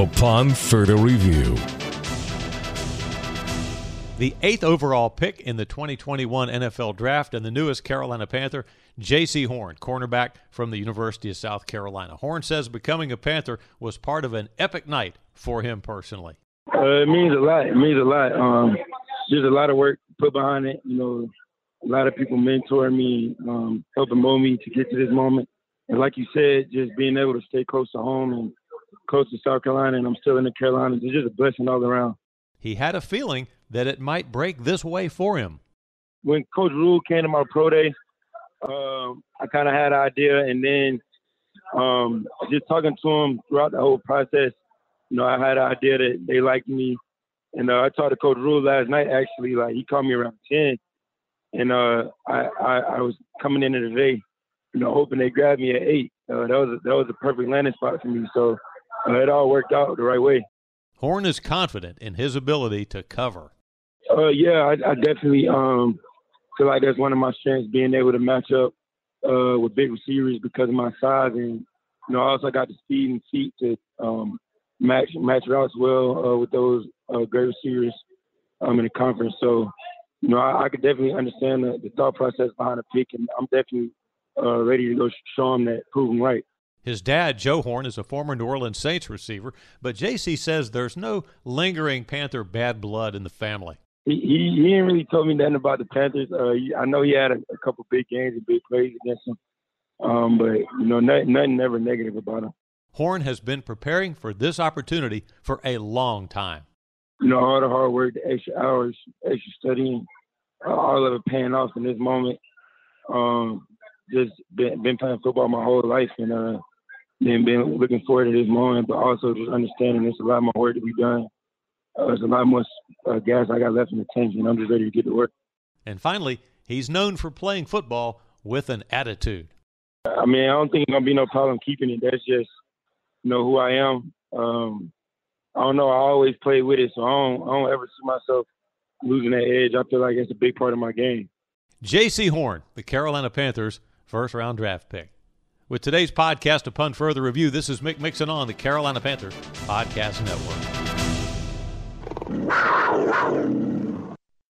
upon further review. The eighth overall pick in the 2021 NFL Draft and the newest Carolina Panther, Jaycee Horn, cornerback from the University of South Carolina. Horn says becoming a Panther was part of an epic night for him personally. Uh, it means a lot. It means a lot. Um, there's a lot of work put behind it. You know, a lot of people mentoring me, um, helping mold me to get to this moment. And like you said, just being able to stay close to home and close to South Carolina, and I'm still in the Carolinas. It's just a blessing all around. He had a feeling that it might break this way for him. When Coach Rhule came to my pro day, um, I kind of had an idea, and then um, just talking to him throughout the whole process, you know, I had an idea that they liked me, and uh, I talked to Coach Rhule last night. Actually, like he called me around ten, and uh, I, I, I was coming into the day, you know, hoping they grabbed me at eight. Uh, that was a, that was a perfect landing spot for me. So it all worked out the right way. Horn is confident in his ability to cover. Uh, yeah, I, I definitely um, feel like that's one of my strengths, being able to match up uh, with big receivers because of my size, and you know, I also got the speed and feet to um, match match routes well uh, with those uh, great receivers um, in the conference. So, you know, I, I could definitely understand the, the, thought process behind the pick, and I'm definitely uh, ready to go show them that, prove them right. His dad, Joe Horn, is a former New Orleans Saints receiver, but Jaycee says there's no lingering Panther bad blood in the family. He, he, he didn't really tell me nothing about the Panthers. Uh, he, I know he had a, a, couple big games and big plays against them, um, but you know nothing, nothing ever negative about him. Horn has been preparing for this opportunity for a long time. You know, all the hard work, the extra hours, extra studying, uh, all of it paying off in this moment. Um, just been, been playing football my whole life, and uh, then been looking forward to this moment, but also just understanding there's a lot more work to be done. Uh, there's a lot more uh, gas I got left in the tank, and I'm just ready to get to work. And finally, he's known for playing football with an attitude. I mean, I don't think it's gonna be no problem keeping it. That's just, you know, who I am. Um, I don't know. I always play with it, so I don't, I don't ever see myself losing that edge. I feel like it's a big part of my game. Jaycee Horn, the Carolina Panthers' first round draft pick. With today's podcast, upon further review, this is Mick Mixon on the Carolina Panthers Podcast Network.